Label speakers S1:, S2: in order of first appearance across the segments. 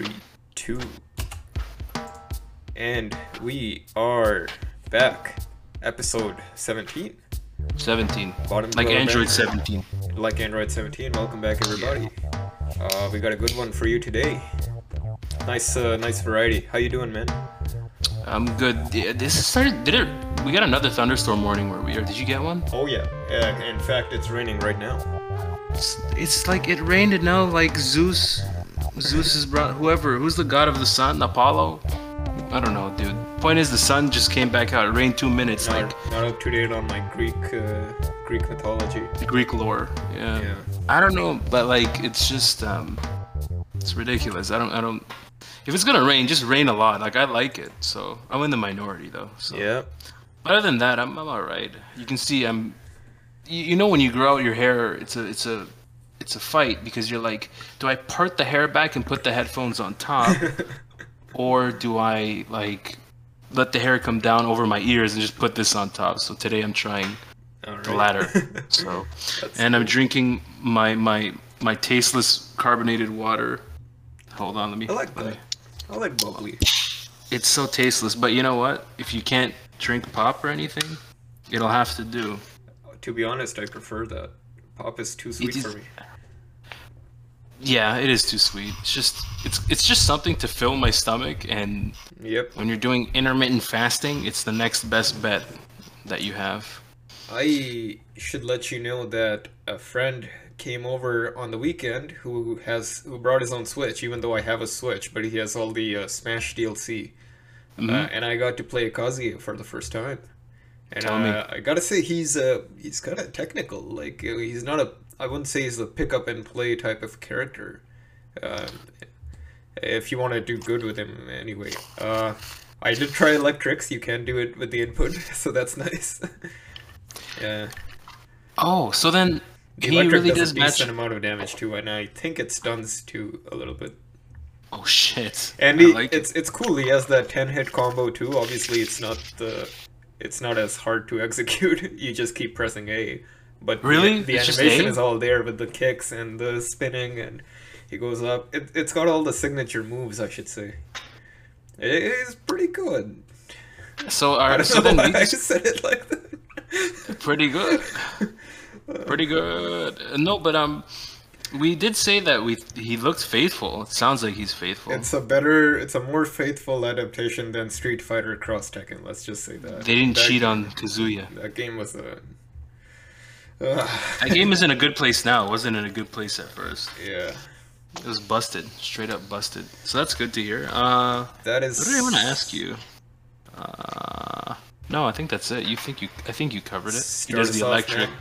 S1: three, two, and we are back. Episode 17.
S2: 17.
S1: Bottom
S2: Like Android
S1: back.
S2: 17.
S1: Like Android 17. Welcome back, everybody. Uh, we got a good one for you today. Nice, uh, nice variety. How you doing, man?
S2: I'm good. Yeah, This started. Did it? We got another thunderstorm warning where we are. Did you get one?
S1: Oh yeah. Uh, in fact, it's raining right now.
S2: It's, it's like it rained and now like Zeus. Zeus is brought whoever. Who's the god of the sun? Apollo? I don't know, dude. Point is, the sun just came back out. It rained two minutes.
S1: Not,
S2: Like
S1: not up to date on my Greek, uh, Greek mythology.
S2: Greek lore. Yeah.
S1: Yeah.
S2: I don't know, but like it's just um, it's ridiculous. I don't. I don't. If it's gonna rain, just rain a lot. Like I like it. So I'm in the minority though. So.
S1: Yeah.
S2: Other than that, I'm I'm alright. You can see I'm. You, you know when you grow out your hair, it's a it's a it's a fight because you're like, do I part the hair back and put the headphones on top, or do I like let the hair come down over my ears and just put this on top? So today I'm trying
S1: right.
S2: the latter. So, and I'm drinking my my my tasteless carbonated water. Hold on, let me.
S1: I like that. I like bubbly.
S2: It's so tasteless, but you know what? If you can't drink pop or anything, it'll have to do.
S1: To be honest, I prefer that. Pop is too sweet
S2: is-
S1: for me.
S2: Yeah, it is too sweet. It's just it's it's just something to fill my stomach and
S1: Yep.
S2: when you're doing intermittent fasting, it's the next best bet that you have.
S1: I should let you know that a friend came over on the weekend who has who brought his own Switch, even though I have a Switch, but he has all the uh, Smash DLC, uh,
S2: Mhm.
S1: and I got to play Kazuya for the first time. And
S2: Tell me.
S1: uh, I gotta say he's uh he's kind of technical. Like uh, he's not a I wouldn't say he's a pick up and play type of character. Um, if you want to do good with him, anyway. Uh, I did try electrics. You can do it with the input, so that's nice. yeah.
S2: Oh, so then
S1: The
S2: he
S1: electric
S2: really
S1: does a
S2: match.
S1: decent amount of damage too, and I think it stuns too a little bit.
S2: Oh shit!
S1: And he,
S2: like it.
S1: it's it's cool. He has that ten hit combo too. Obviously, it's not the it's not as hard to execute. you just keep pressing A. But
S2: Really?
S1: the,
S2: just
S1: animation is all there with the kicks and the spinning, and he goes up. It, it's got all the signature moves, I should say. It is pretty good.
S2: So,
S1: I
S2: are,
S1: don't
S2: so
S1: know
S2: then
S1: I
S2: just,
S1: said it like that.
S2: pretty good. Pretty good. No, but um, we did say that we he looked faithful. It sounds like he's faithful.
S1: It's a better, it's a more faithful adaptation than Street Fighter Cross Tekken. Let's just say that.
S2: they didn't
S1: that,
S2: cheat on Kazuya.
S1: That game was a.
S2: That game is in a good place now. It wasn't in a good place at first.
S1: yeah,
S2: It was busted, straight up busted. So that's good to hear. Uh,
S1: that is.
S2: what did I want to ask you? Uh, no, I think that's it. You think you? I think you covered it. He does the electric.
S1: man.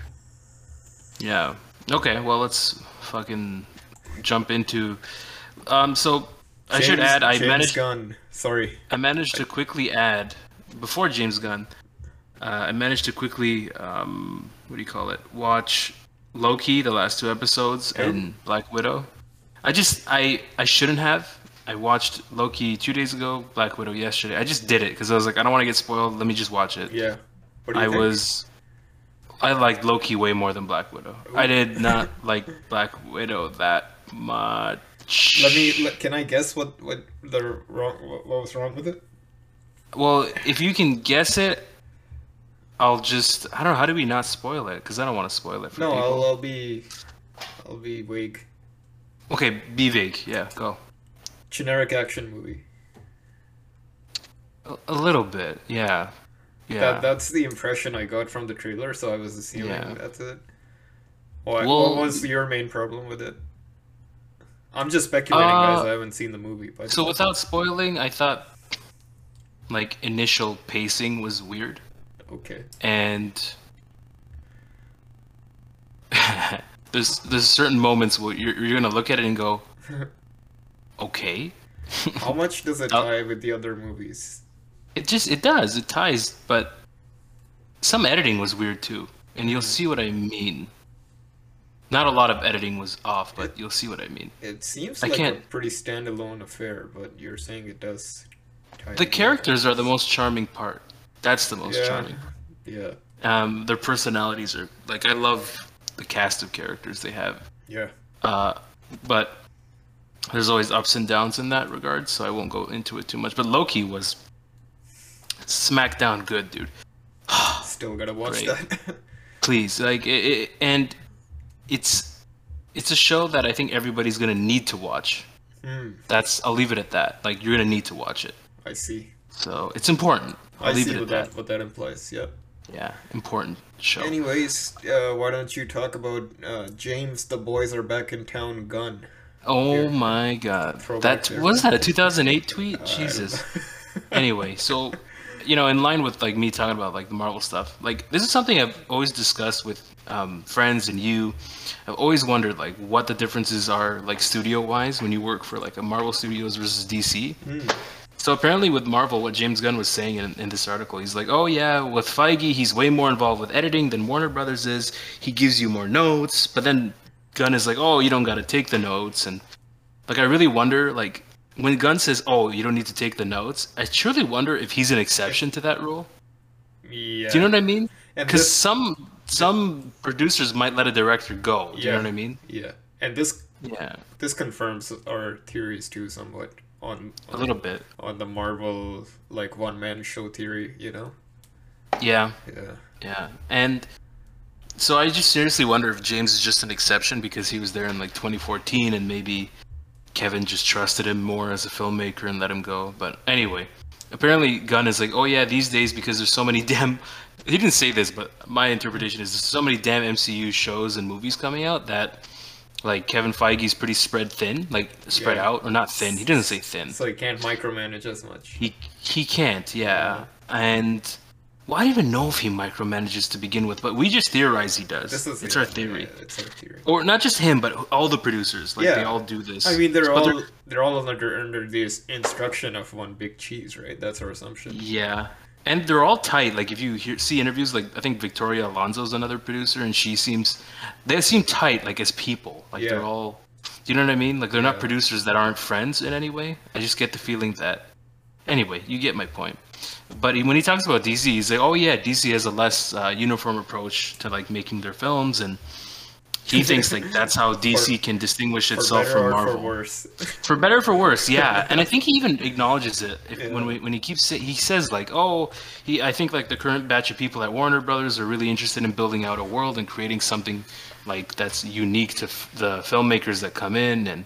S2: Yeah. Okay. Well, let's fucking jump into. Um. So I should add. I
S1: James
S2: managed.
S1: Gunn. Sorry.
S2: I managed to quickly add before James Gunn. Uh, I managed to quickly um, what do you call it? Watch Loki, the last two episodes,
S1: Okay.
S2: and Black Widow. I just I I shouldn't have. I watched Loki two days ago, Black Widow yesterday. I just did it because I was like, I don't want to get spoiled. Let me just watch it.
S1: Yeah. What do you
S2: I
S1: think?
S2: was. I liked Loki way more than Black Widow. I did not like Black Widow that much.
S1: Let me. Let, can I guess what what the wrong what, what was wrong with it?
S2: Well, if you can guess it, I'll just. I don't know. How do we not spoil it? Because I don't want to spoil it for
S1: No,
S2: people.
S1: I'll I'll be, I'll be vague.
S2: Okay, be vague. Yeah, go.
S1: Generic action movie.
S2: A, a little bit. Yeah. Yeah.
S1: That that's the impression I got from the trailer, so I was assuming
S2: Yeah.
S1: that's it. Why,
S2: Well-
S1: what was your main problem with it? I'm just speculating,
S2: Uh,
S1: guys. I haven't seen the movie, but
S2: so without spoiling, I thought like initial pacing was weird,
S1: okay.
S2: and there's there's certain moments where you're you're gonna look at it and go, okay.
S1: How much does it
S2: Oh.
S1: tie with the other movies?
S2: It just it does it ties, but some editing was weird too, and you'll mm-hmm. see what I mean. Not a lot of editing was off, but you'll see what I mean.
S1: It seems
S2: I
S1: like a
S2: can't-
S1: pretty standalone affair, but you're saying it does. Tie
S2: The characters are the most charming part. That's the most
S1: Yeah.
S2: charming.
S1: Yeah.
S2: Um, their personalities are like I love the cast of characters they have.
S1: Yeah.
S2: Uh, but there's always ups and downs in that regard, so I won't go into it too much. But Loki was smackdown good, dude.
S1: Still gotta watch
S2: Great.
S1: that.
S2: Please, like, it, it, and it's it's a show that I think everybody's gonna need to watch.
S1: Hmm,
S2: That's I'll leave it at that. Like, you're gonna need to watch it.
S1: I see.
S2: So it's important. I'll
S1: I
S2: leave
S1: see
S2: it at
S1: what
S2: that.
S1: that what that implies. Yeah.
S2: Yeah, important show.
S1: Anyways, uh, why don't you talk about uh, James? The boys are back in town. Gunn.
S2: Oh
S1: Here.
S2: my god. That was that a 2008 tweet?
S1: Don't
S2: Jesus. anyway, so you know, in line with like me talking about like the Marvel stuff, like this is something I've always discussed with um, friends and you. I've always wondered like what the differences are like studio wise when you work for like a Marvel Studios versus DC.
S1: Hmm.
S2: So apparently with Marvel, what James Gunn was saying in, in this article, he's like, oh yeah, with Feige, he's way more involved with editing than Warner Brothers is. He gives you more notes, but then Gunn is like, oh, you don't got to take the notes, and like I really wonder, like when Gunn says, oh, you don't need to take the notes, I truly wonder if he's an exception to that rule.
S1: Yeah.
S2: Do you know what I mean? Because
S1: this-
S2: some some producers might let a director go. Do you know what I mean?
S1: Yeah, and this
S2: Yeah,
S1: this confirms our theories too, somewhat on
S2: a little bit.
S1: on the Marvel like one man show theory. You know.
S2: Yeah.
S1: Yeah.
S2: Yeah, and so I just seriously wonder if James is just an exception because he was there in like 2014 and maybe Kevin just trusted him more as a filmmaker and let him go. But anyway, apparently Gunn is like, oh yeah, these days because there's so many damn. He didn't say this, but my interpretation is there's so many damn MCU shows and movies coming out that like Kevin Feige's pretty spread thin, like spread
S1: Yeah.
S2: out or not thin. He didn't say thin.
S1: So he can't micromanage as much.
S2: He he can't, yeah. And well, I don't even know if he micromanages to begin with, but we just theorize he does.
S1: This is
S2: it's
S1: yeah,
S2: our theory.
S1: yeah, it's our theory.
S2: Or not just him, but all the producers. Like they all do this.
S1: I mean, they're all they're all under under this instruction of one big cheese, right? That's our assumption.
S2: Yeah. And they're all tight. Like if you hear, see interviews, like I think Victoria Alonso's another producer, and she seems they seem tight, like as people. Like
S1: Yeah.
S2: they're all. Do you know what I mean? Like they're not producers that aren't friends in any way. I just get the feeling that. Anyway, you get my point. But when he talks about DC, he's like, "Oh yeah, DC has a less uh, uniform approach to like making their films, and he thinks like that's how DC can distinguish itself from
S1: or
S2: Marvel."
S1: for worse.
S2: For better or for worse, yeah. And I think he even acknowledges it if,
S1: Yeah.
S2: when we, when he keeps he says like, "Oh, he I think like the current batch of people at Warner Brothers are really interested in building out a world and creating something like that's unique to f- the filmmakers that come in and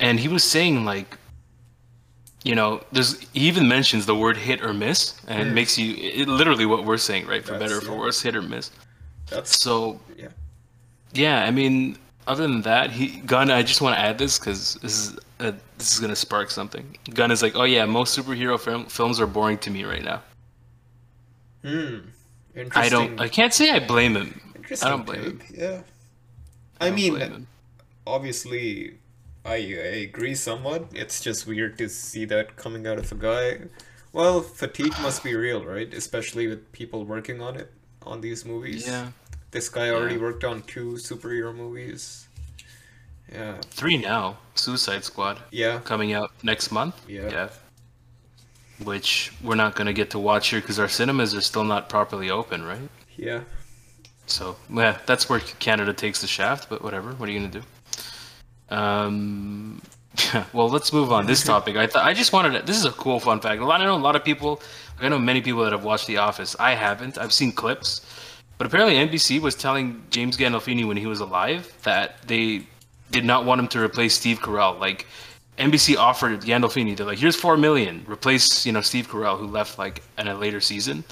S2: and he was saying like you know, there's he even mentions the word hit or miss and it
S1: Mm.
S2: makes you it, literally what we're saying, right? For
S1: That's-
S2: better or for
S1: yeah.
S2: worse, hit or miss.
S1: That's
S2: So
S1: yeah.
S2: Yeah, I mean, other than that, he Gunn. I just want to add this because this is uh, this is gonna spark something. Gunn is like, oh yeah, most superhero film, films are boring to me right now.
S1: Hmm. Interesting.
S2: I don't. I can't say I blame him.
S1: Interesting
S2: I don't blame him.
S1: Yeah.
S2: I
S1: I mean, obviously, I, I agree somewhat. It's just weird to see that coming out of a guy. Well, fatigue must be real, right? Especially with people working on it, on these movies.
S2: yeah,
S1: This guy already
S2: Yeah.
S1: worked on two superhero movies. Yeah.
S2: three now. Suicide Squad
S1: Yeah.
S2: coming out next month.
S1: Yeah.
S2: Which we're not gonna get to watch here because our cinemas are still not properly open, right?
S1: Yeah.
S2: So yeah, that's where Canada takes the shaft. But whatever. What are you gonna do? Um. well, let's move on. This topic, I thought I just wanted. To, this is a cool fun fact. A lot. I know a lot of people. I know many people that have watched The Office. I haven't. I've seen clips, but apparently NBC was telling James Gandolfini when he was alive that they did not want him to replace Steve Carell. Like NBC offered Gandolfini, they're like, "Here's four million, replace you know Steve Carell who left like in a later season."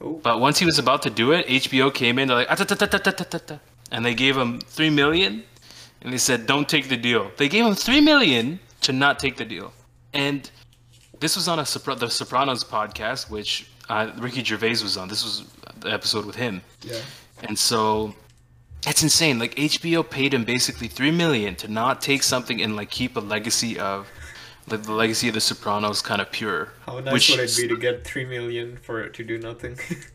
S1: Oh.
S2: But once he was about to do it, HBO came in. They're like, "Ah, ta, ta, ta, ta, ta, ta, ta," and they gave him three million, and they said, "Don't take the deal." They gave him three million to not take the deal, and this was on a the Sopranos podcast, which uh, Ricky Gervais was on. This was the episode with him,
S1: Yeah.
S2: and so it's insane. Like HBO paid him basically three million to not take something and like keep a legacy of. The, the legacy of the Sopranos kind of pure.
S1: How nice
S2: which
S1: would it be to get three million for it to do nothing?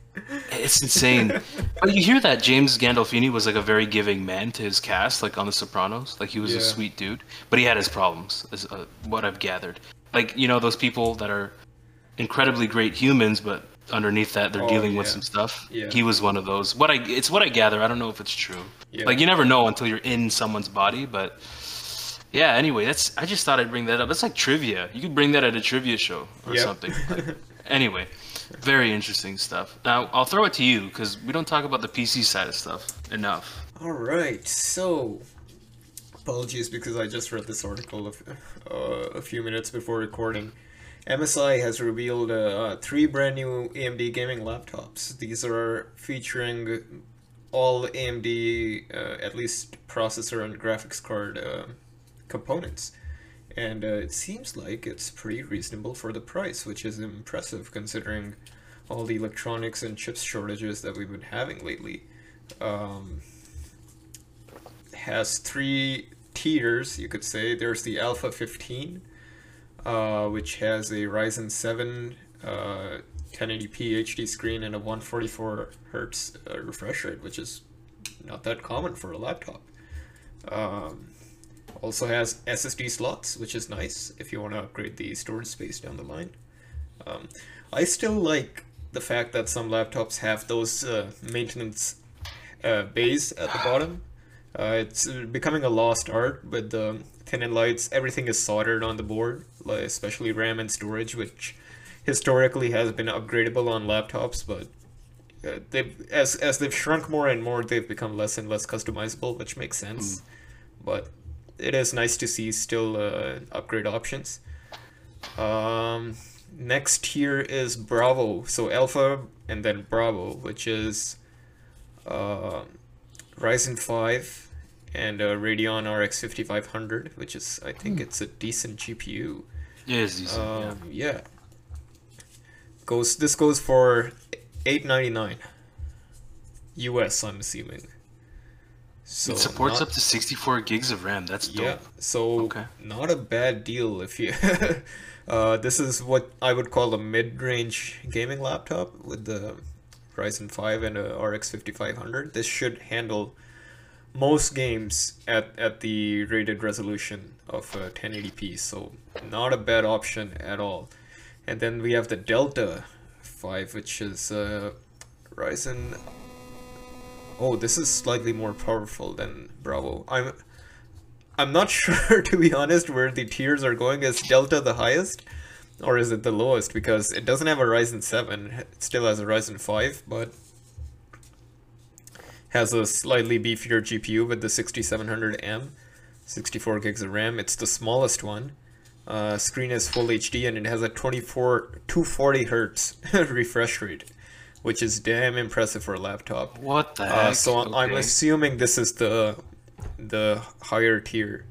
S2: It's insane. but you hear that James Gandolfini was like a very giving man to his cast, like on The Sopranos. Like he was a sweet dude, but he had his problems, is uh, what I've gathered. Like you know those people that are incredibly great humans, but underneath that they're
S1: Oh,
S2: dealing with some stuff.
S1: Yeah.
S2: He was one of those. What I it's what I gather. I don't know if it's true.
S1: Yeah.
S2: Like you never know until you're in someone's body, but Yeah. Anyway, that's. I just thought I'd bring that up. That's like trivia. You could bring that at a trivia show or
S1: Yep.
S2: something. Anyway, very interesting stuff. Now I'll throw it to you because we don't talk about the PC side of stuff enough.
S1: All right, so apologies because I just read this article of, uh, a few minutes before recording. MSI has revealed uh, three brand new AMD gaming laptops. These are featuring all AMD, uh, at least processor and graphics card uh, components. And uh, it seems like it's pretty reasonable for the price, which is impressive considering all the electronics and chips shortages that we've been having lately. Um, has three tiers, you could say. There's the Alpha 15, uh, which has a Ryzen 7 uh, 1080p HD screen and a 144 hertz uh, refresh rate, which is not that common for a laptop. Um, also has SSD slots, which is nice if you want to upgrade the storage space down the line. Um, I still like the fact that some laptops have those uh, maintenance uh, bays at the bottom. Uh, it's becoming a lost art with the thin and lights. Everything is soldered on the board, especially RAM and storage, which historically has been upgradable on laptops, but uh, they've as as they've shrunk more and more, they've become less and less customizable, which makes sense. But it is nice to see still uh, upgrade options. Um, next here is Bravo, so Alpha and then Bravo, which is uh, Ryzen 5 and a Radeon RX 5500, which is I think it's a decent GPU.
S2: Yeah, it's decent. yeah.
S1: Um, yeah. Goes this goes for eight ninety nine. US, I'm assuming. So
S2: it supports
S1: not-
S2: up to 64 gigs of RAM. That's dope.
S1: yeah, so
S2: Okay.
S1: not a bad deal if you. uh, this is what I would call a mid-range gaming laptop with the Ryzen 5 and a RX 5500. This should handle most games at, at the rated resolution of uh, 1080p, so not a bad option at all. And then we have the Delta 5, which is uh, Ryzen. Oh, this is slightly more powerful than Bravo. I'm I'm not sure to be honest where the tiers are going. Is Delta the highest or is it the lowest? Because it doesn't have a Ryzen 7. It still has a Ryzen 5, but has a slightly beefier GPU with the 6700M, 64 gigs of RAM. It's the smallest one. Uh, screen is full HD and it has a 24 240 hertz refresh rate, which is damn impressive for a laptop.
S2: What the
S1: Uh, so I'm assuming this is the the higher tier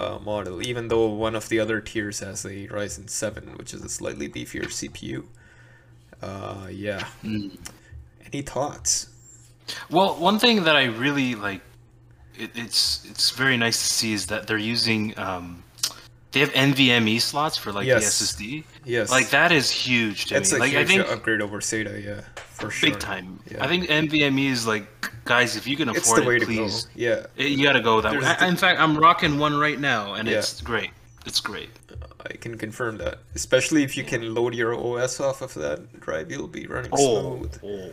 S1: uh, model, even though one of the other tiers has a Ryzen 7, which is a slightly beefier CPU. Uh, yeah.
S2: Mm.
S1: Any thoughts?
S2: Well, one thing that I really like, it, it's it's very nice to see is that they're using um, they have NVMe slots for like
S1: Yes.
S2: the SSD.
S1: Yes.
S2: Like that is huge to
S1: That's
S2: me.
S1: a
S2: Like I
S1: huge
S2: think
S1: upgrade over SATA, yeah, for sure.
S2: big time.
S1: Yeah.
S2: I think NVMe is like, guys, if you can
S1: it's
S2: afford
S1: the way
S2: it,
S1: to
S2: please,
S1: go. Yeah,
S2: it- you gotta go that way.
S1: There's
S2: I-
S1: the-
S2: In fact, I'm rocking one right now, and
S1: Yeah.
S2: it's great. It's great.
S1: I can confirm that. Especially if you can load your OS off of that drive, you'll be running
S2: Oh,
S1: smooth.
S2: oh,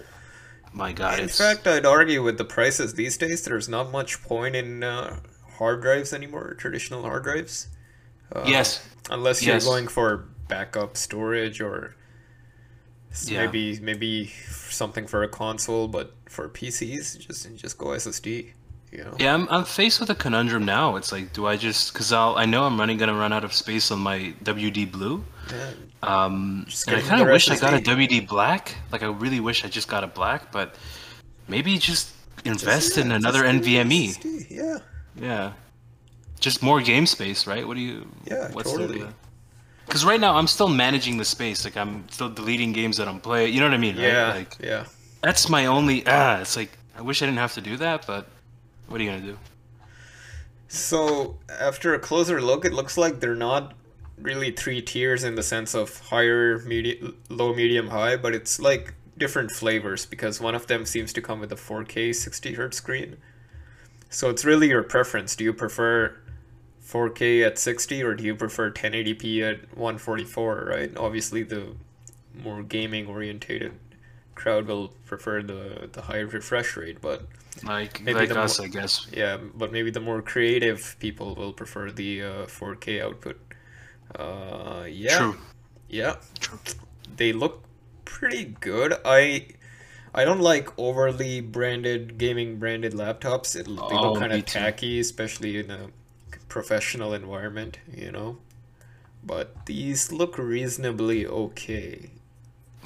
S2: my God!
S1: In
S2: it's,
S1: fact, I'd argue with the prices these days, there's not much point in uh, hard drives anymore, traditional hard drives. Uh,
S2: yes,
S1: Unless you're going for backup storage or s-
S2: Yeah.
S1: maybe maybe something for a console, but for PCs, just just go SSD. You know.
S2: Yeah, I'm, I'm faced with a conundrum now. It's like, do I just because I'll I know I'm running gonna run out of space on my WD Blue.
S1: Yeah.
S2: Um, and I kind of wish I got a WD Black. Like I really wish I just got a black, but maybe just invest
S1: Just-
S2: in another NVMe.
S1: SSD, Yeah.
S2: Yeah, just more game space, right? What do you?
S1: Yeah, what's totally.
S2: Because right now I'm still managing the space. Like I'm still deleting games that I'm playing. You know what I mean? Right?
S1: Yeah.
S2: Like
S1: yeah.
S2: that's my only. Ah, it's like I wish I didn't have to do that, but what are you gonna do?
S1: So after a closer look, it looks like they're not really three tiers in the sense of higher, medium, low, medium, high, but it's like different flavors because one of them seems to come with a 4K 60 hertz screen. So it's really your preference. Do you prefer 4K at 60 or do you prefer 1080p at 144? Right. Obviously, the more gaming orientated crowd will prefer the the high refresh rate, but
S2: Like
S1: Maybe
S2: like
S1: the
S2: us,
S1: mo-
S2: I guess.
S1: yeah, but maybe the more creative people will prefer the uh, 4K output. Uh, yeah,
S2: True.
S1: yeah,
S2: True.
S1: they look pretty good. I I don't like overly branded gaming branded laptops. It, they
S2: Oh,
S1: look kind of tacky, especially in a professional environment, you know. But these look reasonably okay.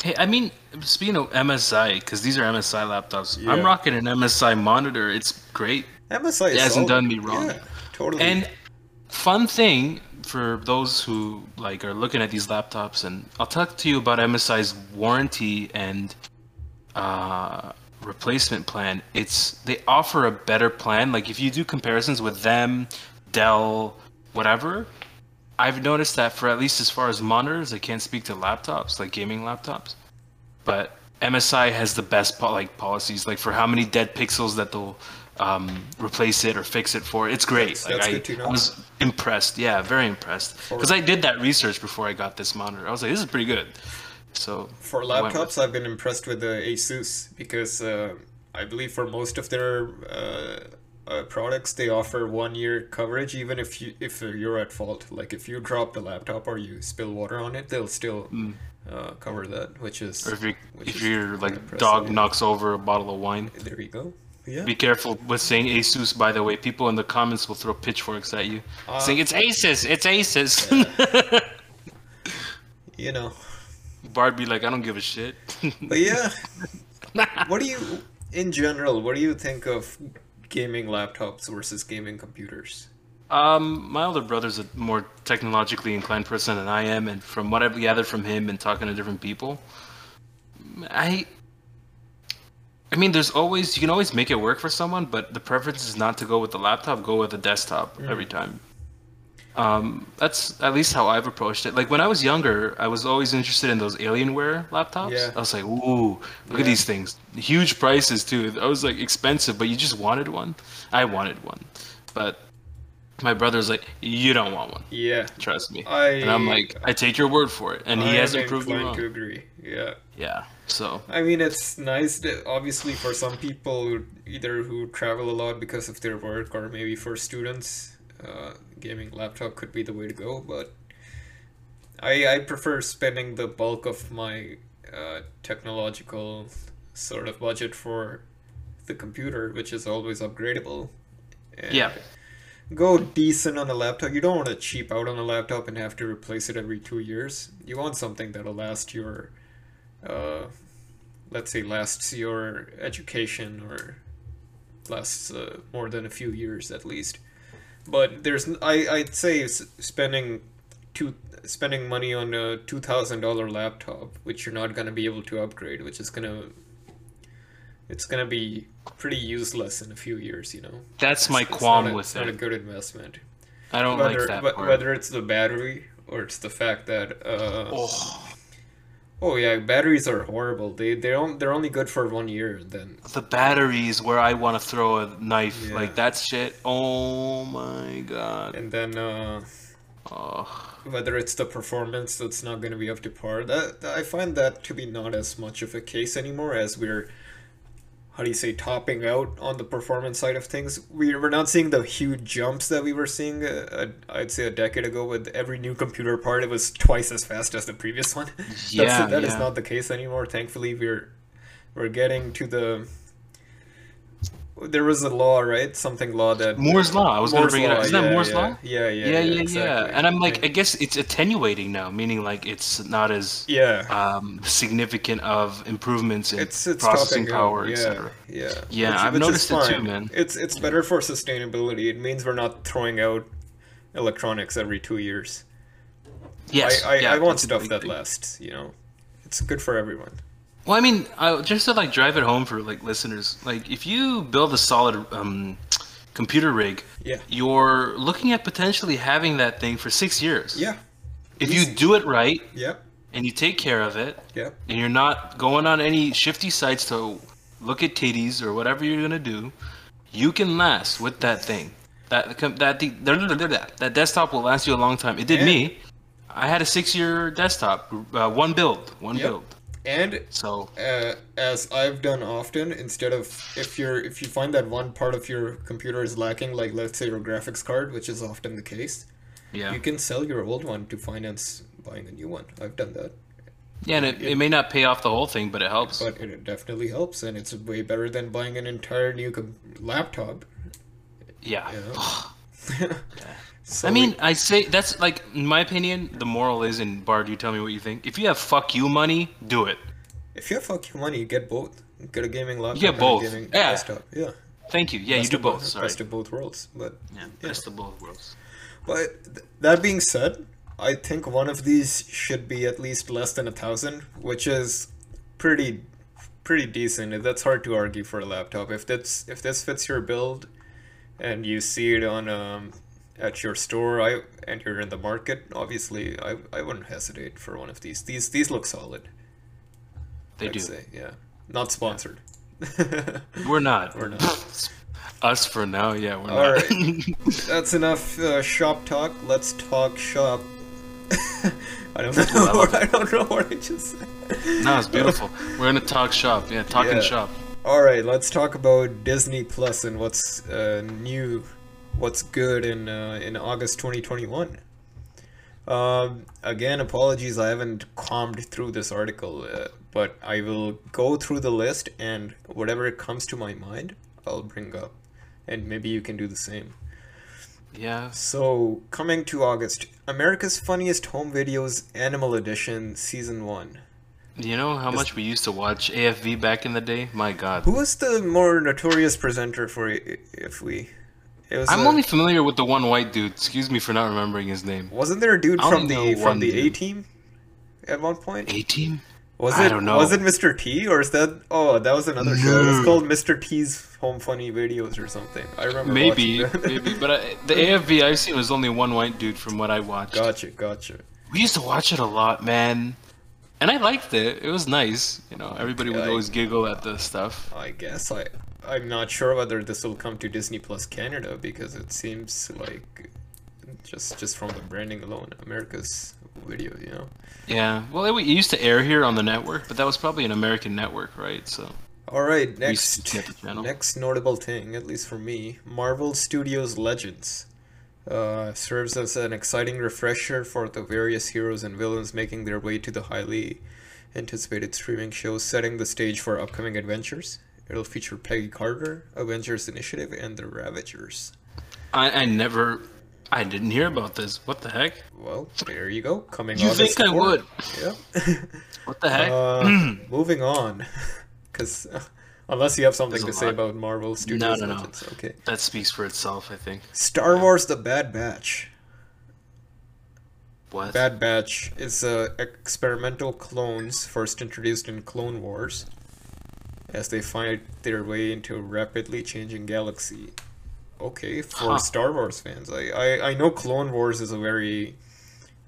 S2: Hey, I mean, speaking of MSI, because these are MSI laptops, I'm rocking an MSI monitor. It's great.
S1: MSI
S2: It hasn't
S1: solid.
S2: done me wrong.
S1: Yeah, totally.
S2: And fun thing for those who like are looking at these laptops, and I'll talk to you about MSI's warranty and uh, replacement plan. It's they offer a better plan. Like if you do comparisons with them, Dell, whatever, I've noticed that for at least as far as monitors, I can't speak to laptops like gaming laptops, but MSI has the best po- like policies, like for how many dead pixels that they'll um, replace it or fix it for. It's great.
S1: That's-
S2: like
S1: that's
S2: I,
S1: good to know.
S2: I was impressed. Yeah, very impressed. Because I did that research before I got this monitor. I was like, this is pretty good. So
S1: For
S2: with-
S1: laptops, I've been impressed with the Asus because uh, I believe for most of their uh, uh, products, they offer one year coverage, even if you if you're at fault. Like if you drop the laptop or you spill water on it, they'll still uh, cover that, which is
S2: or if, you, if your like dog
S1: yeah.
S2: knocks over a bottle of wine.
S1: There you go. Yeah.
S2: Be careful with saying Asus, by the way. People in the comments will throw pitchforks at you.
S1: Uh,
S2: saying it's Asus, it's Asus.
S1: You know.
S2: Bard be like, I don't give a shit.
S1: But yeah. what do you, in general, what do you think of gaming laptops versus gaming computers?
S2: Um, my older brother's a more technologically inclined person than I am, and from what I've gathered from him and talking to different people, I, I mean, there's always you can always make it work for someone, but the preference is not to go with the laptop, go with the desktop every time. Um, that's at least how I've approached it. Like when I was younger, I was always interested in those Alienware laptops.
S1: Yeah.
S2: I was like, ooh, look
S1: Yeah.
S2: at these things, huge prices too. I was like expensive, but you just wanted one. I wanted one, but my brother's like, you don't want one.
S1: Yeah.
S2: Trust me.
S1: I-
S2: and I'm like, I take your word for it, and he hasn't proved me wrong.
S1: to agree. Yeah.
S2: Yeah. So
S1: I mean, it's nice that obviously for some people, either who travel a lot because of their work or maybe for students, uh, gaming laptop could be the way to go. But I, I prefer spending the bulk of my uh, technological sort of budget for the computer, which is always upgradable. And
S2: Yeah.
S1: Go decent on a laptop. You don't want to cheap out on a laptop and have to replace it every two years. You want something that'll last your uh, let's say lasts your education or lasts uh, more than a few years at least but there's I I'd say spending two spending money on a $2000 laptop which you're not going to be able to upgrade which is going to it's to be pretty useless in a few years you know?
S2: That's my
S1: It's
S2: qualm
S1: not a,
S2: with
S1: it's not a good investment.
S2: I don't
S1: whether
S2: like that part.
S1: whether it's the battery or it's the fact that uh,
S2: oh,
S1: Oh yeah, batteries are horrible. They they don't they're only good for one year then
S2: the batteries where I want to throw a knife,
S1: Yeah.
S2: like that shit. Oh my god.
S1: and then uh,
S2: Oh.
S1: whether it's the performance that's not going to be up to par. That I find that to be not as much of a case anymore as we're how do you say topping out on the performance side of things. We we're not seeing the huge jumps that we were seeing. Uh, uh, I'd say a decade ago with every new computer part, it was twice as fast as the previous one. That's,
S2: Yeah,
S1: that is
S2: yeah.
S1: not the case anymore. Thankfully, we're we're getting to the. There was a law, right? Something law that
S2: Moore's law. I was going to bring it up. Isn't that Moore's
S1: yeah.
S2: law?
S1: Yeah, yeah,
S2: Yeah, yeah, yeah.
S1: exactly.
S2: And I'm like, I guess it's attenuating now, meaning like it's not as
S1: yeah.
S2: um, significant of improvements in
S1: it's it's
S2: processing
S1: topping
S2: power,
S1: yeah,
S2: etc.
S1: Yeah,
S2: Yeah, I've
S1: is
S2: noticed it too, man.
S1: It's it's better for sustainability. It means we're not throwing out electronics every two years.
S2: Yes,
S1: I I,
S2: yeah,
S1: I want stuff that
S2: thing.
S1: lasts. You know, it's good for everyone.
S2: Well, I mean, I, just to like drive it home for like listeners, like if you build a solid um, computer rig,
S1: Yeah.
S2: you're looking at potentially having that thing for six years.
S1: Yeah.
S2: If
S1: Easy.
S2: you do it right
S1: Yep.
S2: and you take care of it,
S1: Yep.
S2: and you're not going on any shifty sites to look at titties or whatever you're gonna do, you can last with that thing. That that the, that that desktop will last you a long time. It did
S1: Yeah.
S2: me. I had a six-year desktop, uh, one build, one
S1: Yep.
S2: build.
S1: And
S2: So
S1: uh, as I've done often, instead of if you're if you find that one part of your computer is lacking, like let's say your graphics card, which is often the case,
S2: yeah,
S1: you can sell your old one to finance buying a new one. I've done that,
S2: yeah, and it, it may not pay off the whole thing, but it helps.
S1: but it definitely helps, and it's way better than buying an entire new com- laptop.
S2: yeah.
S1: You know? So
S2: I mean, I say that's like, in my opinion, the moral is, and Bard, you tell me what you think. If you have fuck you money, do it.
S1: if you have fuck you money, you get both. Get a gaming laptop. a
S2: both.
S1: gaming
S2: Yeah.
S1: desktop. Yeah.
S2: Thank you. Yeah, you do
S1: of
S2: both. Sorry.
S1: Best of both worlds, but
S2: Yeah, best of both worlds.
S1: But th- that being said, I think one of these should be at least less than a thousand, which is pretty pretty decent. That's hard to argue for a laptop. If that's if this fits your build, and you see it on um at your store, I and you're in the market, obviously I I wouldn't hesitate for one of these. These these look solid.
S2: They
S1: I'd
S2: do.
S1: say, yeah. Not sponsored.
S2: We're not.
S1: We're not.
S2: Us for now, yeah, we're
S1: All
S2: not.
S1: right. That's enough uh, shop talk. Let's talk shop. I don't know.
S2: I
S1: I don't know what I just said.
S2: no, it's beautiful. We're gonna talk shop. Yeah, talking
S1: Yeah.
S2: shop.
S1: All right, let's talk about Disney Plus and what's uh, new, what's good in uh, in August 2021. Um, again, apologies, I haven't combed through this article, uh, but I will go through the list and whatever comes to my mind, I'll bring up, and maybe you can do the same.
S2: Yeah.
S1: So, coming to August, America's Funniest Home Videos Animal Edition Season 1.
S2: You know how much we used to watch AFV back in the day? My God.
S1: Who was the more notorious presenter for if we? It was
S2: I'm
S1: uh,
S2: only familiar with the one white dude. Excuse me for not remembering his name.
S1: Wasn't there a dude from the from the. A team at one point?
S2: A team?
S1: Was
S2: I
S1: it
S2: don't know.
S1: was it Mr. T or is that oh that was another show. It was called Mr. T's Home Funny Videos or something. I remember
S2: Maybe, maybe. But I, the AFV I've seen was only one white dude from what I watched.
S1: gotcha, gotcha.
S2: We used to watch it a lot, man. And I liked it. It was nice. You know, everybody would
S1: I-
S2: always giggle at the stuff.
S1: I guess I I'm not sure whether this will come to Disney Plus Canada because it seems like just just from the branding alone, America's video, you know.
S2: Yeah. Well, it, it used to air here on the network, but that was probably an American network, right? So.
S1: All right, next
S2: to get the channel.
S1: next notable thing, at least for me, Marvel Studios Legends uh, serves as an exciting refresher for the various heroes and villains making their way to the highly anticipated streaming show, setting the stage for upcoming adventures. It'll feature Peggy Carter, Avengers Initiative, and the Ravagers.
S2: I, I never. I didn't hear about this. What the heck?
S1: Well, there you go. Coming
S2: You
S1: August
S2: think I
S1: 4th.
S2: would?
S1: Yeah.
S2: What the heck?
S1: Uh, moving on, because unless you have something
S2: There's
S1: to say
S2: lot.
S1: about Marvel Studios
S2: no, no.
S1: Legends, okay.
S2: that speaks for itself, I think.
S1: Star Wars: The Bad Batch.
S2: What?
S1: Bad Batch is uh, experimental clones first introduced in Clone Wars, as they find their way into a rapidly changing galaxy. Okay, for
S2: Huh.
S1: Star Wars fans, I, I I know Clone Wars is a very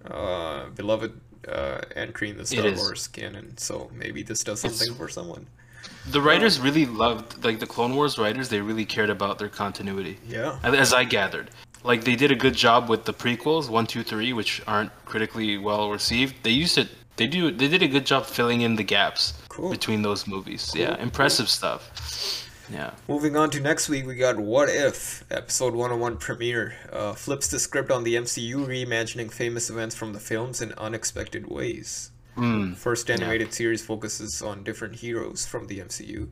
S1: uh, beloved uh, entry in the Star. Wars canon, so maybe this does
S2: It's-
S1: something for someone.
S2: The writers really loved, like the Clone Wars writers, they really cared about their continuity.
S1: Yeah.
S2: as I gathered. Like they did a good job with the prequels, one, two, three, which aren't critically well received. They used to, they do, they did a good job filling in the gaps
S1: Cool.
S2: between those movies.
S1: Cool,
S2: yeah,
S1: cool.
S2: impressive stuff. Yeah,
S1: Moving on to next week, we got What If, episode 101 premiere. Uh, flips the script on the MCU, reimagining famous events from the films in unexpected ways.
S2: mm.
S1: First animated series focuses on different heroes from the MCU.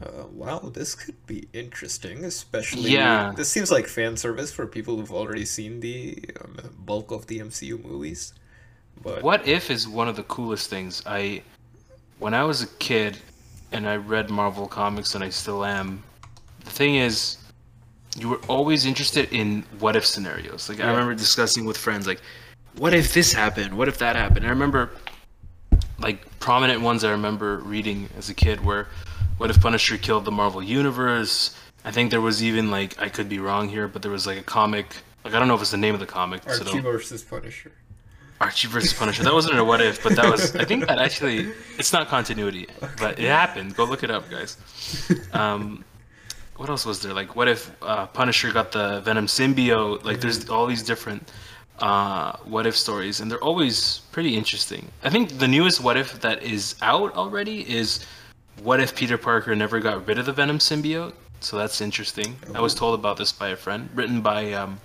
S1: Uh, wow, this could be interesting, especially.
S2: Yeah.
S1: This seems like fan service for people who've already seen the um, bulk of the MCU movies. But
S2: What if is one of the coolest things. I, when I was a kid, and I read Marvel comics, and I still am. The thing is, you were always interested in what if scenarios. Like I remember discussing with friends, like, what if this happened? What if that happened? I remember, like prominent ones I remember reading as a kid were, what if Punisher killed the Marvel Universe? I think there was even like I could be wrong here, but there was like a comic. Like I don't know if it's the name of the comic. so
S1: Archie
S2: don't-
S1: versus Punisher.
S2: Archie versus Punisher. That wasn't a what if, but that was. I think that actually, it's not continuity, but it happened. Go look it up, guys. Um, what else was there? Like, what if uh, Punisher got the Venom symbiote? Like, there's all these different uh, what if stories, and they're always pretty interesting. I think the newest what if that is out already is what if Peter Parker never got rid of the Venom symbiote? So that's interesting. I was told about this by a friend, written by um,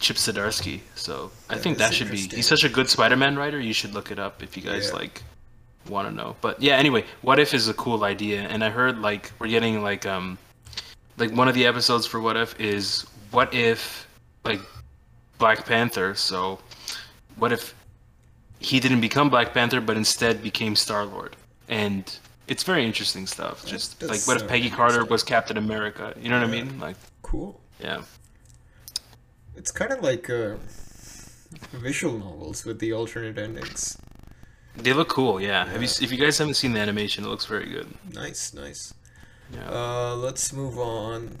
S2: Chip Zdarsky. So I
S1: That
S2: think that should be. He's such a good Spider-Man writer. You should look it up if you guys
S1: Yeah.
S2: like want to know. But yeah, anyway, what if is a cool idea, and I heard like we're getting like um like one of the episodes for what if is what if like Black Panther. So what if he didn't become Black Panther, but instead became Star Lord? And it's very interesting stuff. Just like what if Peggy Carter was Captain America? You know what I mean? Like
S1: Cool.
S2: yeah.
S1: It's kind of like uh, visual novels with the alternate endings.
S2: They look cool, yeah. Have you, if you guys haven't seen the animation, it looks very good.
S1: Nice, nice.
S2: Yeah.
S1: Uh, let's move on.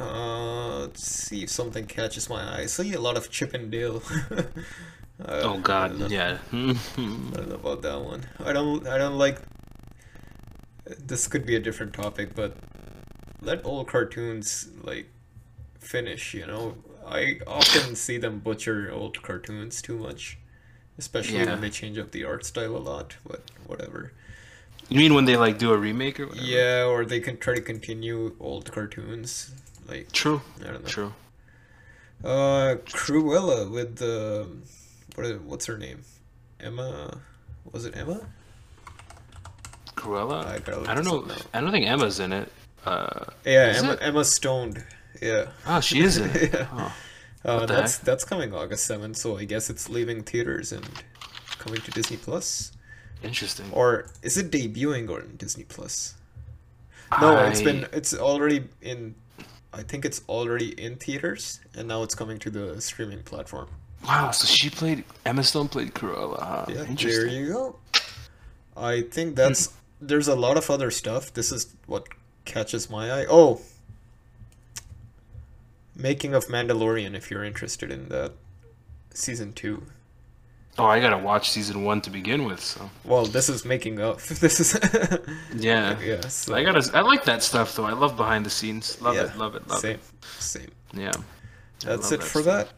S1: Uh, let's see if something catches my eye. I see a lot of Chip and Dale. uh,
S2: oh God,
S1: know.
S2: yeah.
S1: I don't know about that one. I don't. I don't like. This could be a different topic, but let old cartoons like finish. You know, I often see them butcher old cartoons too much, especially
S2: Yeah.
S1: when they change up the art style a lot. But whatever.
S2: you mean when they like do a remake or whatever?
S1: Yeah, or they can try to continue old cartoons. Like
S2: True.
S1: I don't know.
S2: True.
S1: Uh, Cruella with the what? is- What's her name? Emma. Was it Emma?
S2: Cruella.
S1: I
S2: I don't know. I don't think Emma's in it. Uh,
S1: Yeah, Emma,
S2: it?
S1: Emma Stoned. Yeah.
S2: oh, she is in it.
S1: Yeah.
S2: Oh.
S1: Uh, that's that's coming August seventh, so I guess it's leaving theaters and coming to Disney Plus.
S2: Interesting.
S1: Or is it debuting on Disney Plus? No, it's been it's already in. I think it's already in theaters, and now it's coming to the streaming platform.
S2: Wow. So she played. Emma Stone played Cruella. Huh?
S1: Yeah, there you go. I think that's there's a lot of other stuff. This is what catches my eye. Oh, making of Mandalorian. If you're interested in that, season two.
S2: Oh, I gotta watch season one to begin with. So
S1: Well, this is making up. This is
S2: yeah.
S1: yeah. So,
S2: I gotta. I like that stuff though. I love behind the scenes. Love
S1: yeah,
S2: it. Love it. Love
S1: it. same,
S2: same. Yeah.
S1: That's it for
S2: stuff.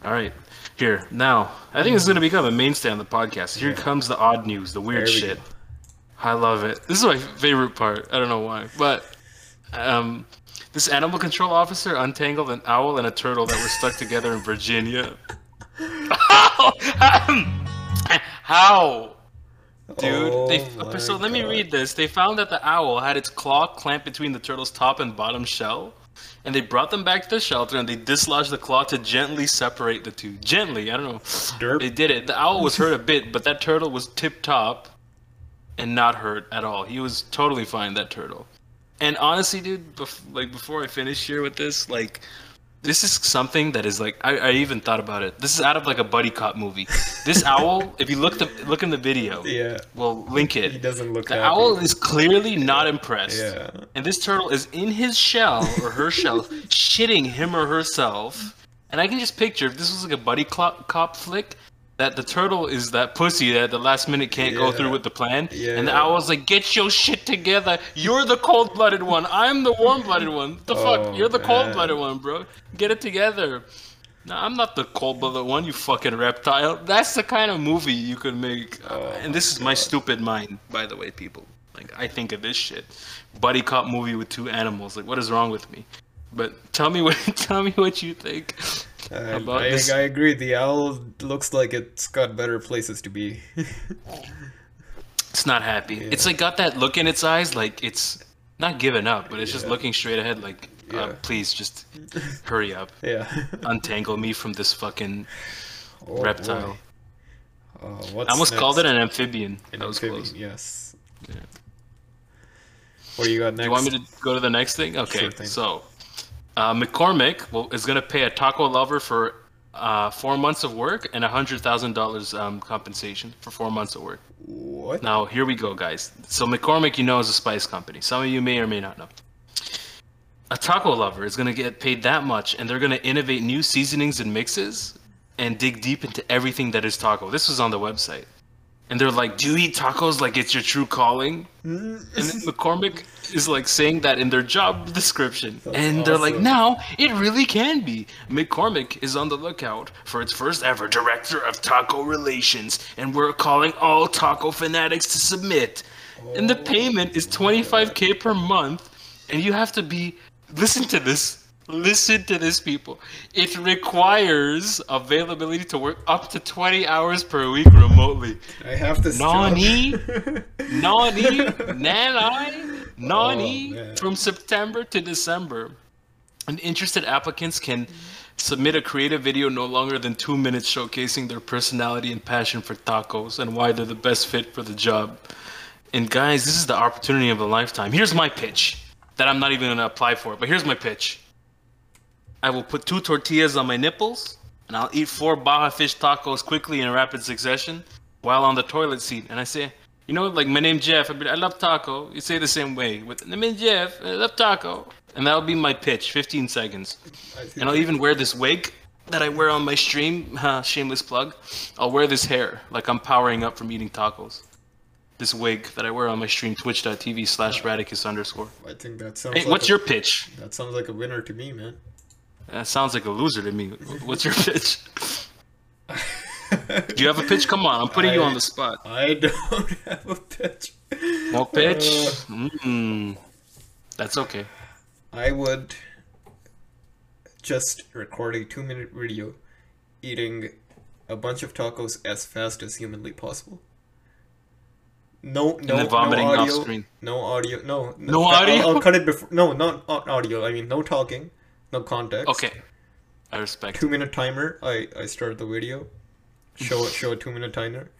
S1: that.
S2: All right. Here now, I think it's gonna become a mainstay on the podcast. Here
S1: Yeah.
S2: comes the odd news, the weird
S1: we
S2: shit.
S1: go.
S2: I love it. This is my favorite part. I don't know why, but um, this animal control officer untangled an owl and a turtle that were stuck together in Virginia. How? Dude,
S1: Oh
S2: okay, so let me read this. They found that the owl had its claw clamped between the turtle's top and bottom shell, and they brought them back to the shelter and they dislodged the claw to gently separate the two. Gently, I don't know.
S1: Derp.
S2: They did it. The owl was hurt a bit, but that turtle was tip top and not hurt at all. He was totally fine, that turtle. And honestly, dude, bef- like before I finish here with this, like this is something that is like I, I even thought about it. This is out of like a buddy cop movie. This owl, if you look the look in the video,
S1: Yeah,
S2: we'll link it.
S1: he doesn't look
S2: The
S1: happy.
S2: owl is clearly not impressed.
S1: Yeah.
S2: And this turtle is in his shell or her shell, shitting him or herself. And I can just picture if this was like a buddy cop, cop flick, that the turtle is that pussy that at the last minute can't go through with the plan.
S1: Yeah.
S2: And the was like, get your shit together. You're the cold blooded one. I'm the warm blooded one. What the
S1: Oh,
S2: fuck? You're the cold blooded one, bro. Get it together. No, I'm not the cold blooded one, you fucking reptile. That's the kind of movie you could make. Uh,
S1: Oh
S2: and this is my stupid mind, by the way, people. Like I think of this shit. Buddy cop movie with two animals. Like what is wrong with me? But tell me what tell me what you think
S1: I, I,
S2: this.
S1: I agree. The owl looks like it's got better places to be.
S2: It's not happy. It's like got that look in its eyes, like it's not giving up, but it's just looking straight ahead. Like, uh,
S1: Yeah.
S2: please just hurry up,
S1: yeah.
S2: untangle me from this fucking
S1: Oh,
S2: reptile.
S1: boy. Uh, what's
S2: I almost called it an amphibian.
S1: An
S2: that was close.
S1: Yes.
S2: Yeah.
S1: What do you got next?
S2: Do you want me to go to the next thing? Okay,
S1: Sure thing.
S2: so uh, McCormick will, is going to pay a taco lover for uh, four months of work and a hundred thousand dollars um, compensation for four months of work.
S1: What?
S2: Now here we go, guys. So McCormick, you know, is a spice company. Some of you may or may not know. A taco lover is going to get paid that much, and they're going to innovate new seasonings and mixes, and dig deep into everything that is taco. This was on the website, and they're like, "Do you eat tacos like it's your true calling?"
S1: Mm.
S2: And then McCormick is like saying that in their job description,
S1: That's
S2: and they're like, "Now it really can be." McCormick is on the lookout for its first ever director of taco relations, and we're calling all taco fanatics to submit. And the payment is 25k per month, and you have to be. Listen to this. Listen to this, people. It requires availability to work up to 20 hours per week remotely.
S1: I have this
S2: Nani?
S1: job.
S2: Nani, Nani,
S1: Oh,
S2: from September to December. And interested applicants can submit a creative video no longer than two minutes showcasing their personality and passion for tacos and why they're the best fit for the job. And guys, this is the opportunity of a lifetime. Here's my pitch that I'm not even going to apply for, but here's my pitch. I will put two tortillas on my nipples and I'll eat four Baja fish tacos quickly in rapid succession while on the toilet seat. And I say, you know, like my name Jeff. I, I love taco. You say the same way with my name Jeff. I love taco. And that'll be my pitch, 15 seconds. And I'll even wear this wig that I wear on my stream. Huh, shameless plug. I'll wear this hair like I'm powering up from eating tacos. This wig that I wear on my stream, twitch.tv slash radicus underscore.
S1: I think that sounds.
S2: Hey,
S1: like
S2: what's
S1: a-
S2: your pitch?
S1: That sounds like a winner to me, man.
S2: That sounds like a loser to me. What's your pitch? Do you have a pitch? Come on, I'm putting you on the spot.
S1: I don't have a pitch.
S2: No pitch?
S1: Uh,
S2: Mm, that's okay.
S1: I would just record a two minute video eating a bunch of tacos as fast as humanly possible. No, no, no
S2: off
S1: audio,
S2: screen.
S1: no audio, no,
S2: No
S1: I'll-
S2: audio?
S1: I'll, cut it before. No, not audio. I mean, no talking, no context.
S2: Okay. I respect.
S1: Two minute timer. I I start the video. Show it. Show a two minute timer.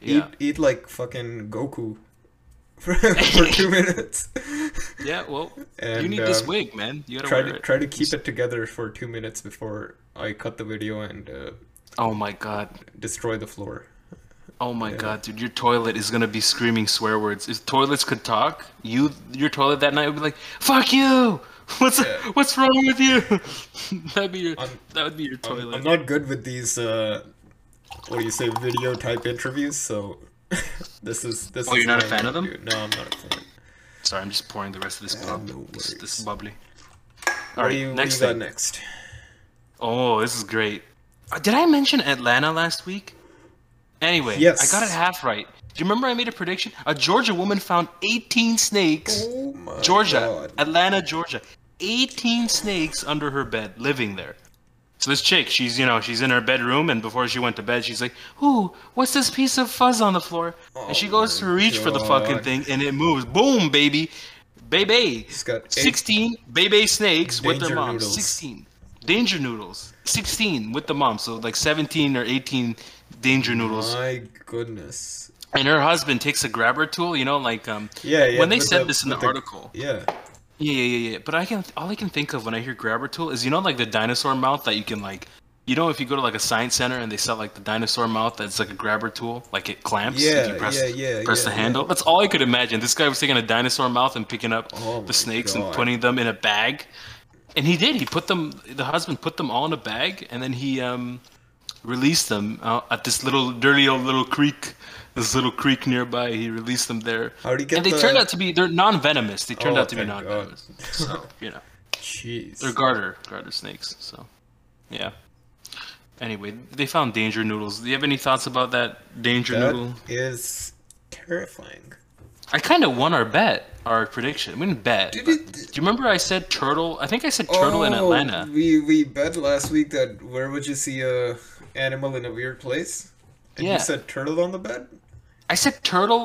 S2: Yeah.
S1: Eat eat like fucking Goku. For, for two minutes.
S2: Yeah, well, you
S1: And,
S2: need this
S1: um,
S2: wig, man. You gotta
S1: try
S2: wear
S1: to
S2: it.
S1: try to keep it together for two minutes before I cut the video and uh,
S2: Oh my god.
S1: destroy the floor.
S2: Oh my god, dude, your toilet is gonna be screaming swear words. If toilets could talk, you your toilet that night would be like, "Fuck you! What's
S1: Yeah.
S2: what's wrong with you?" That'd be your
S1: I'm-
S2: that would be your
S1: I'm,
S2: toilet.
S1: I'm not good with these. Uh, what do you say? Video type interviews. So this is this.
S2: Oh,
S1: is
S2: you're not a fan of them?
S1: interview. No, I'm not a fan.
S2: Sorry, I'm just pouring the rest of this
S1: Yeah,
S2: pub.
S1: no
S2: this, this is bubbly. All right, All
S1: you, what
S2: next
S1: you got
S2: thing.
S1: next?
S2: Oh, this is great. Uh, did I mention Atlanta last week? Anyway,
S1: Yes.
S2: I got it half right. Do you remember I made a prediction? A Georgia woman found 18 snakes.
S1: Oh my
S2: Georgia,
S1: God.
S2: Atlanta, Georgia. 18 snakes under her bed, living there. So this chick, she's you know, she's in her bedroom, and before she went to bed, she's like, "Ooh, what's this piece of fuzz on the floor?" and she
S1: Oh
S2: goes to reach for the fucking thing, and it moves. Boom, baby, baby.
S1: He's got
S2: 16 baby snakes with their mom.
S1: noodles.
S2: 16 danger noodles. 16 with the mom, so like 17 or 18 danger noodles.
S1: My goodness.
S2: And her husband takes a grabber tool, you know, like um
S1: Yeah, yeah.
S2: when they said
S1: the-
S2: this in the
S1: with
S2: article.
S1: Yeah.
S2: Yeah, yeah, yeah, yeah. But I can all I can think of when I hear grabber tool is you know like the dinosaur mouth that you can like you know if you go to like a science center and they sell like the dinosaur mouth that's like a grabber tool, like it clamps. if
S1: Yeah,
S2: you press,
S1: yeah, yeah,
S2: Press
S1: yeah,
S2: the handle. That's all I could imagine. This guy was taking a dinosaur mouth and picking up
S1: Oh
S2: the snakes and putting them in a bag. And he did. He put them. The husband put them all in a bag, and then he um, released them out at this little dirty old little creek. This little creek nearby. He released them there.
S1: How'd he get
S2: and they
S1: the-
S2: turned out to be they're non-venomous. They turned
S1: Oh,
S2: out to be non-venomous. So you know.
S1: Jeez.
S2: They're garter garter snakes. So, yeah. Anyway, they found danger noodles. Do you have any thoughts about that danger
S1: That
S2: noodle?
S1: is terrifying.
S2: I kind of won our bet, our prediction. We didn't bet.
S1: Did it-
S2: do you remember I said turtle? I think I said turtle in
S1: Oh,
S2: Atlanta.
S1: We we bet last week that where would you see a animal in a weird place? And
S2: Yeah.
S1: you said turtle on the bed?
S2: I said turtle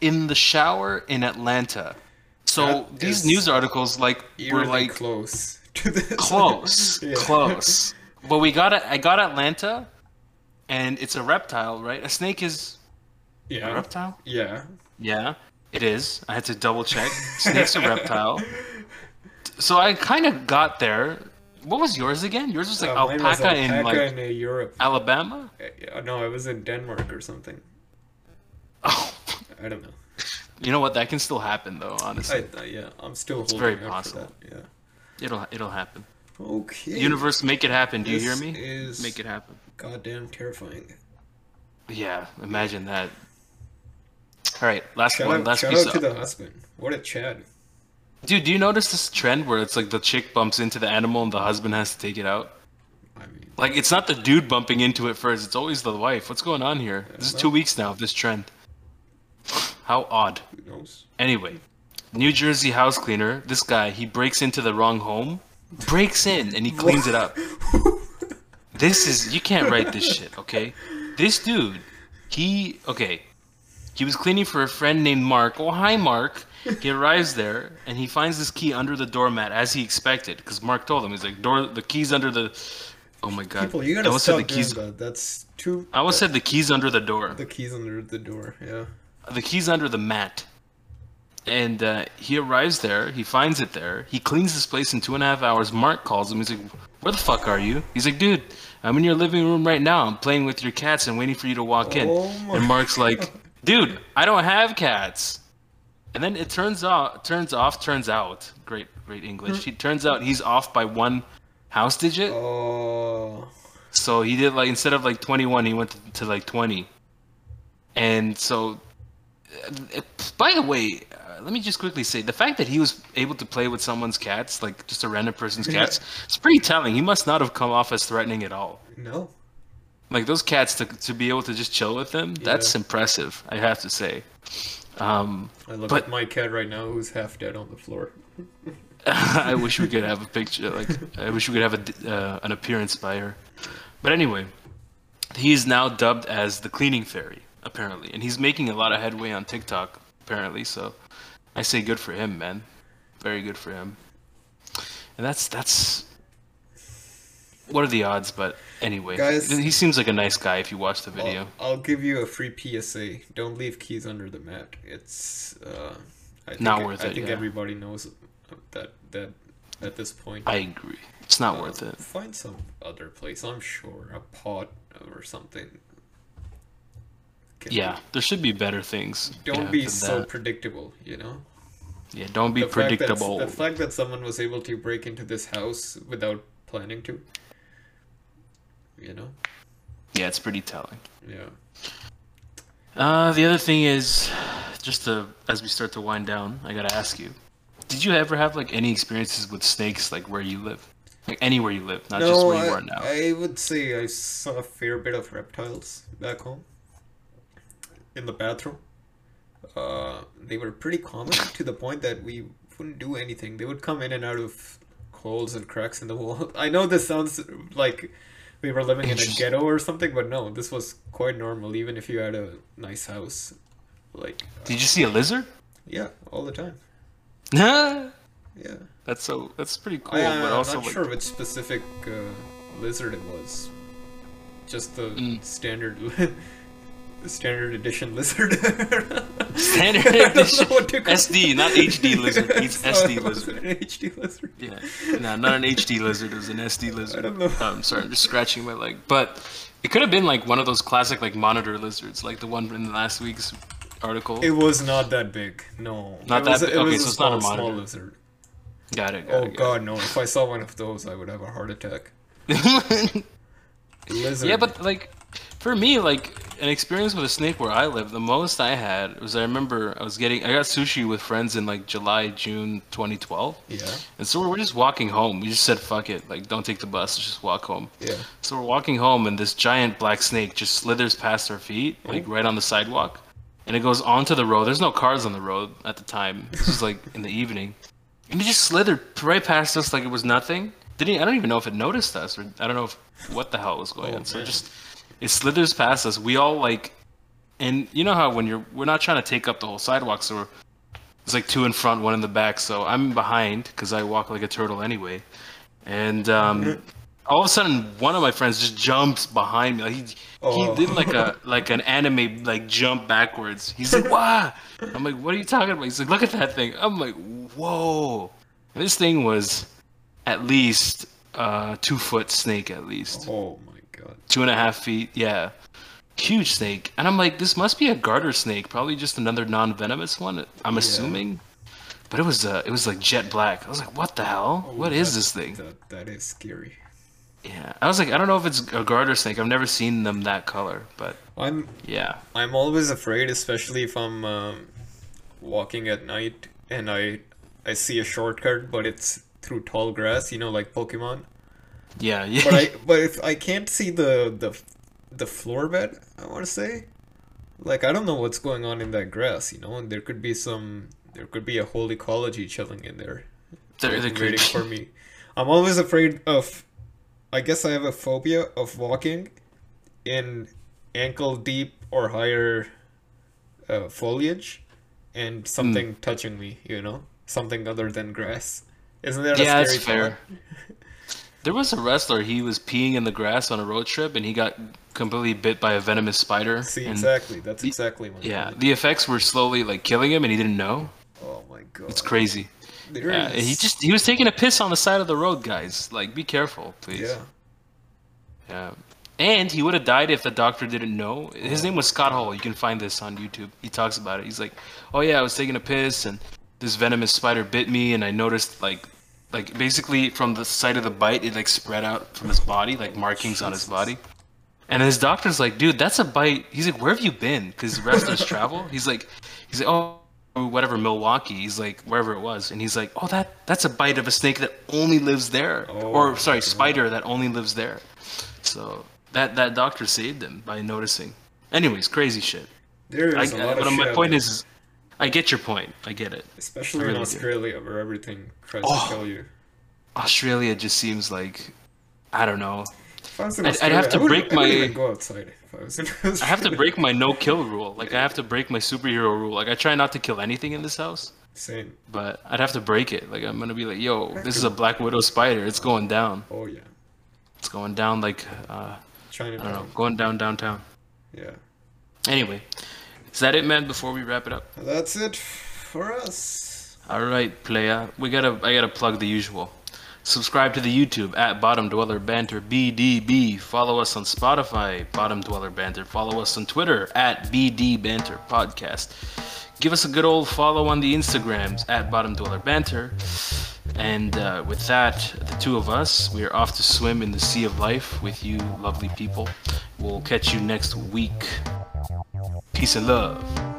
S2: in the shower in Atlanta. So
S1: That
S2: these news articles like were like
S1: close to this.
S2: close,
S1: Yeah.
S2: close. But we got it. I got Atlanta, and it's a reptile, right? A snake is a
S1: Yeah.
S2: reptile.
S1: Yeah.
S2: Yeah, it is. I had to double check. Snake's a reptile. So I kind of got there. What was yours again? Yours was like
S1: Uh, mine was
S2: alpaca, in
S1: alpaca
S2: like
S1: in uh, Europe.
S2: Alabama.
S1: Uh, No, I was in Denmark or something. I don't know.
S2: you know what? That can still happen though. Honestly,
S1: I, yeah, I'm still holding
S2: very possible.
S1: Yeah,
S2: it'll it'll happen.
S1: Okay.
S2: Universe, make it happen. Do you hear me?
S1: Is
S2: Make it happen.
S1: goddamn terrifying.
S2: Yeah, imagine that. All right, last
S1: Shout
S2: one,
S1: out,
S2: last
S1: shout
S2: piece.
S1: out to
S2: Of,
S1: the husband. What a Chad.
S2: dude, do you notice this trend where it's like the chick bumps into the animal and the husband has to take it out?
S1: I mean,
S2: Like it's not the dude bumping into it first; it's always the wife. What's going on here? This is two weeks now of this trend. How odd.
S1: who knows?
S2: Anyway, New Jersey house cleaner. This guy, he breaks into the wrong home, breaks in, and he cleans it up. This is you can't write this shit, okay? This dude, he okay. He was cleaning for a friend named Mark. Oh, hi, Mark. He arrives there and he finds this key under the doormat as he expected, because Mark told him he's like door the keys under the. Oh my god!
S1: People, you
S2: I
S1: gotta
S2: almost said the keys.
S1: that. That's too.
S2: I almost said the keys under the door.
S1: the keys under the door. Yeah.
S2: The keys under the mat. And uh, he arrives there. He finds it there. He cleans this place in two and a half hours. Mark calls him. He's like, "Where the fuck are you?" He's like, "Dude, I'm in your living room right now. I'm playing with your cats and waiting for you to walk in."
S1: Oh
S2: and Mark's like, "Dude, I don't have cats." And then it turns out, turns off, turns out. Great, great English. He turns out he's off by one house digit.
S1: Oh.
S2: So he did like instead of like 21, he went to, to like 20. And so, by the way, uh, let me just quickly say the fact that he was able to play with someone's cats, like just a random person's cats, it's pretty telling. He must not have come off as threatening at all.
S1: No.
S2: Like those cats to to be able to just chill with them, that's impressive. I have to say. Um,
S1: I look
S2: But-
S1: at my cat right now, who's half dead on the floor.
S2: I wish we could have a picture. Like I wish we could have a, uh, an appearance by her. But anyway, he is now dubbed as the cleaning fairy, apparently, and he's making a lot of headway on TikTok, apparently. So I say good for him, man. Very good for him. And that's that's. What are the odds? But anyway,
S1: Guys-
S2: he seems like a nice guy if you watch the video.
S1: I'll give you a free PSA. Don't leave keys under the mat. It's uh, I think,
S2: Not worth
S1: I
S2: it,
S1: think
S2: yeah.
S1: everybody knows that that at this point.
S2: I agree. It's not
S1: Uh,
S2: worth it.
S1: Find some other place. I'm sure a pot or something. Can
S2: Yeah, there should be better things.
S1: Don't be so
S2: that.
S1: predictable. You know.
S2: Yeah, don't be
S1: The fact
S2: predictable.
S1: the fact that someone was able to break into this house without planning to. You know.
S2: Yeah, it's pretty telling.
S1: Yeah.
S2: Uh, the other thing is, just to as we start to wind down, I gotta ask you: Did you ever have like any experiences with snakes, like where you live, like anywhere you live, not just
S1: No,
S2: where you are now?
S1: I would say I saw a fair bit of reptiles back home. In the bathroom. Uh, they were pretty common to the point that we wouldn't do anything. They would come in and out of holes and cracks in the wall. I know this sounds like we were living in a ghetto or something, but no, this was quite normal, even if you had a nice house. Like,
S2: Did you see a lizard?
S1: yeah, all the time. Yeah.
S2: That's so. That's pretty cool.
S1: I,
S2: but
S1: am not
S2: like,
S1: sure which specific uh, lizard it was. Just the
S2: Mm.
S1: standard, standard edition lizard.
S2: Standard edition
S1: what to call
S2: SD, not HD lizard. It's SD
S1: it was
S2: lizard.
S1: An HD lizard.
S2: Yeah, no, not an HD lizard. It was an SD lizard.
S1: I don't know.
S2: Oh, I'm sorry, I'm just scratching my leg. But it could have been like one of those classic like monitor lizards, like the one in last week's article.
S1: It was not that big. No.
S2: Not
S1: it
S2: that
S1: was,
S2: big?
S1: It
S2: Okay,
S1: was
S2: so it's not a
S1: small, small
S2: monitor.
S1: lizard.
S2: got it. Got
S1: Oh
S2: it, got
S1: god, no! If I saw one of those, I would have a heart attack. Lizard.
S2: yeah, but like for me, like an experience with a snake where I live, the most I had was I remember I was getting I got sushi with friends in like July, June 2012.
S1: yeah,
S2: And so we're just walking home. We just said fuck it, like don't take the bus, just walk home.
S1: yeah.
S2: So we're walking home, and this giant black snake just slithers past our feet, oh. like right on the sidewalk, and it goes onto the road. There's no cars on the road at the time. This is like in the evening, and it just slithered right past us like it was nothing. Didn't I don't even know if it noticed us, or I don't know if what the hell was going
S1: Oh,
S2: on. So
S1: man.
S2: just it slithers past us. We all like, and you know how when you're we're not trying to take up the whole sidewalk, so we're it's like two in front, one in the back. So I'm behind because I walk like a turtle anyway. And um, all of a sudden, one of my friends just jumps behind me. Like he,
S1: Oh.
S2: he did like a like an anime like jump backwards. He's like, "Wow!" I'm like, "What are you talking about?" He's like, "Look at that thing." I'm like, "Whoa!" And this thing was at least uh, two foot snake, at least
S1: Oh god.
S2: two and a half feet. Yeah, huge snake. And I'm like, this must be a garter snake, probably just another non-venomous one. I'm assuming, but it was uh, it was like jet black. I was like, what the hell? what is
S1: Oh, That-
S2: this thing?
S1: That that is scary.
S2: Yeah, I was like, I don't know if it's a garter snake. I've never seen them that color, but
S1: I'm
S2: Yeah.
S1: I'm always afraid, especially if I'm um, walking at night and I I see a shortcut, but it's through tall grass, you know, like Pokemon.
S2: Yeah. Yeah.
S1: But I but if I can't see the the the floor bed, I want to say, like I don't know what's going on in that grass, you know, and there could be some there could be a whole ecology chilling in there,
S2: There- there
S1: waiting, for me. I'm always afraid of. I guess I have a phobia of walking in ankle deep or higher uh, foliage and something
S2: Hmm.
S1: touching me, you know? Something other than grass. Isn't that
S2: yeah,
S1: a scary
S2: fair. There was a wrestler. He was peeing in the grass on a road trip, and he got completely bit by a venomous spider.
S1: See,
S2: and
S1: exactly. That's
S2: the-
S1: exactly my
S2: Yeah, the effects were slowly like killing him, and he didn't know.
S1: Oh my god.
S2: It's crazy.
S1: There
S2: Yeah, and he just he was taking a piss on the side of the road, guys. Like, be careful, please.
S1: Yeah.
S2: Yeah. And he would have died if the doctor didn't know. His name was Scott Hall. You can find this on YouTube. He talks about it. He's like, "Oh yeah, I was taking a piss and this venomous spider bit me and I noticed like like basically from the site of the bite it like spread out from his body, like markings on his body." And his doctor's like, "Dude, that's a bite." He's like, "Where have you been?" Cuz wrestlers travel. He's like he's like, "Oh, whatever Milwaukee." He's like, "Wherever it was." And he's like, "Oh, that that's a bite of a snake that only lives there."
S1: Oh,
S2: or sorry, spider that only lives there. So that that doctor saved him by noticing. Anyways, crazy shit.
S1: There
S2: I,
S1: is a lot
S2: but
S1: of
S2: my point is, I get your point. I get it.
S1: especially
S2: I
S1: in
S2: really do.
S1: Australia where everything tries
S2: Oh.
S1: to kill you.
S2: Australia just seems like, I don't know.
S1: I was in
S2: I'd- I'd have to break my-
S1: even go outside if I was in Australia.
S2: I have to break my no kill rule. Like I have to break my superhero rule. Like I try not to kill anything in this house,
S1: Same.
S2: but I'd have to break it. Like I'm gonna be like, yo, this is a black widow spider. It's going down.
S1: Oh yeah.
S2: It's going down like uh, I don't know, going down downtown.
S1: Yeah.
S2: Anyway, is that it, man? Before we wrap it up.
S1: That's it for us.
S2: All right, playa. We gotta. I gotta plug the usual. Subscribe to the YouTube at Bottom Dweller Banter BDB. Follow us on Spotify, Bottom Dweller Banter. Follow us on Twitter at BD Banter Podcast. Give us a good old follow on the Instagrams at Bottom Dweller Banter. And uh, with that, the two of us, we are off to swim in the sea of life with you, lovely people. We'll catch you next week. Peace and love.